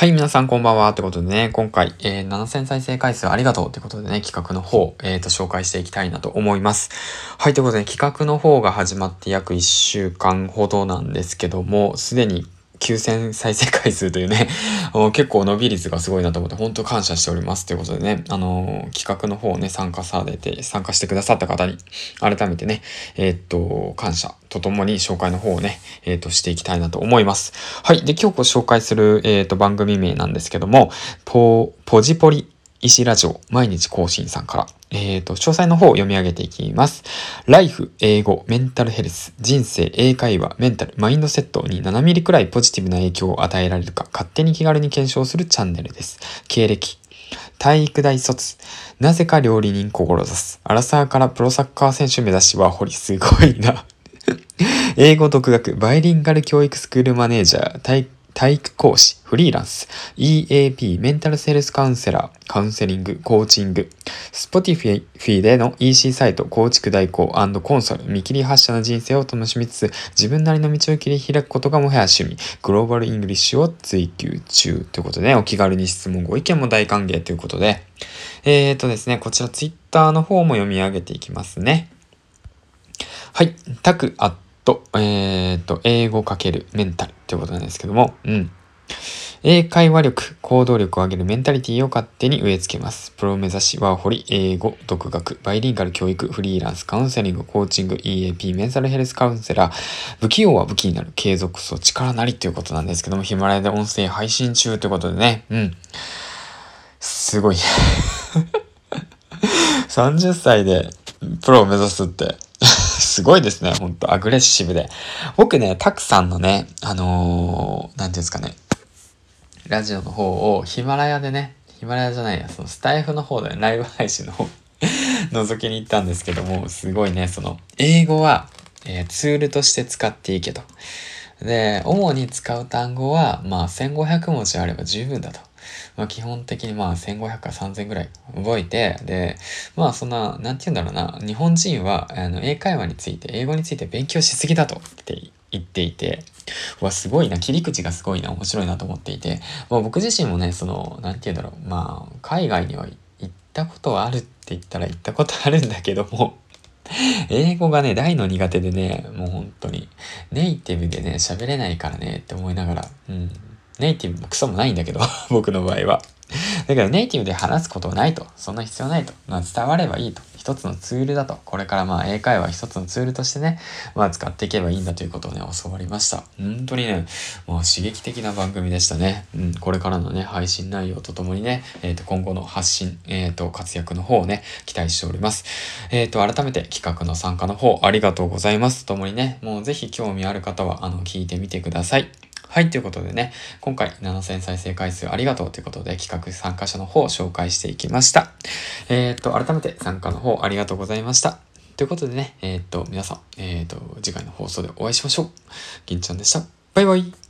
はい、皆さんこんばんは。ってことでね、今回、えー、7000再生回数ありがとうってことでね、企画の方、えー、と、紹介していきたいなと思います。はい、ということで、企画の方が始まって約1週間ほどなんですけども、すでに9000再生回数というね 結構伸び率がすごいなと思って、本当感謝しております。ということでね、あのー、企画の方をね、参加されて、参加してくださった方に、改めてね、えー、っと、感謝とともに紹介の方をね、えー、っと、していきたいなと思います。はい。で、今日ご紹介する、えっと、番組名なんですけども、ポ、ポジポリ石ラジオ毎日更新さんから、えっ、ー、と、詳細の方を読み上げていきます。ライフ、英語、メンタルヘルス、人生、英会話、メンタル、マインドセットに7ミリくらいポジティブな影響を与えられるか、勝手に気軽に検証するチャンネルです。経歴、体育大卒、なぜか料理人志す。アラサーからプロサッカー選手目指しは掘り、すごいな英語独学、バイリンガル教育スクールマネージャー、体体育講師、フリーランス、EAP、メンタルセールスカウンセラー、カウンセリング、コーチング、Spotify での EC サイト、構築代行コンサル、見切り発車の人生を楽しみつつ、自分なりの道を切り開くことがもはや趣味、 Global English を追求中ということで、お気軽に質問、ご意見も大歓迎ということで、えーとですね、こちら Twitter の方も読み上げていきますね。はい。タクアッと、えっ、と、英語かけるメンタルっていうことなんですけども、うん。英会話力、行動力を上げるメンタリティを勝手に植え付けます。プロを目指し、ワーホリ、英語、独学、バイリンガル教育、フリーランス、カウンセリング、コーチング、EAP、メンタルヘルスカウンセラー、不器用は武器になる、継続層、力なりということなんですけども、ヒマラヤで音声配信中ということでね、うん。すごい。30歳でプロを目指すって すごいですね。ほんと、アグレッシブで。僕ね、たくさんのね、あのー、なんていうんですかね、ラジオの方をヒマラヤでね、ヒマラヤじゃないや、そのスタイフの方で、ライブ配信の方 覗きに行ったんですけども、すごいね、その、英語は、えー、ツールとして使っていいけと。で、主に使う単語は、まあ、1500文字あれば十分だと。まあ、基本的にまあ1500から3000ぐらい覚えて、で、まあそんな、なんて言うんだろうな、日本人はあの英会話について、英語について勉強しすぎだとって言っていて、わ、すごいな、切り口がすごいな、面白いなと思っていて、まあ、僕自身もね、その、なんて言うんだろう、まあ、海外には行ったことはあるって言ったら行ったことあるんだけども、英語がね、大の苦手でね、もう本当に、ネイティブでね、喋れないからねって思いながら、うん、ネイティブもクソもないんだけど、僕の場合は。だからネイティブで話すことはないと。そんな必要ないと。まあ伝わればいいと。一つのツールだと。これからまあ英会話一つのツールとしてね、まあ使っていけばいいんだということをね、教わりました。本当にね、もう刺激的な番組でしたね。うん、これからのね、配信内容とともにね、えっ、ー、と、今後の発信、えっ、ー、と、活躍の方をね、期待しております。えっ、ー、と、改めて企画の参加の方、ありがとうございます。ともにね、もうぜひ興味ある方は、あの、聞いてみてください。はい、ということでね、今回7000再生回数ありがとうということで企画参加者の方を紹介していきました。えー、っと、改めて参加の方ありがとうございました。ということでね、えー、っと、皆さん、えー、っと、次回の放送でお会いしましょう。銀ちゃんでした。バイバイ。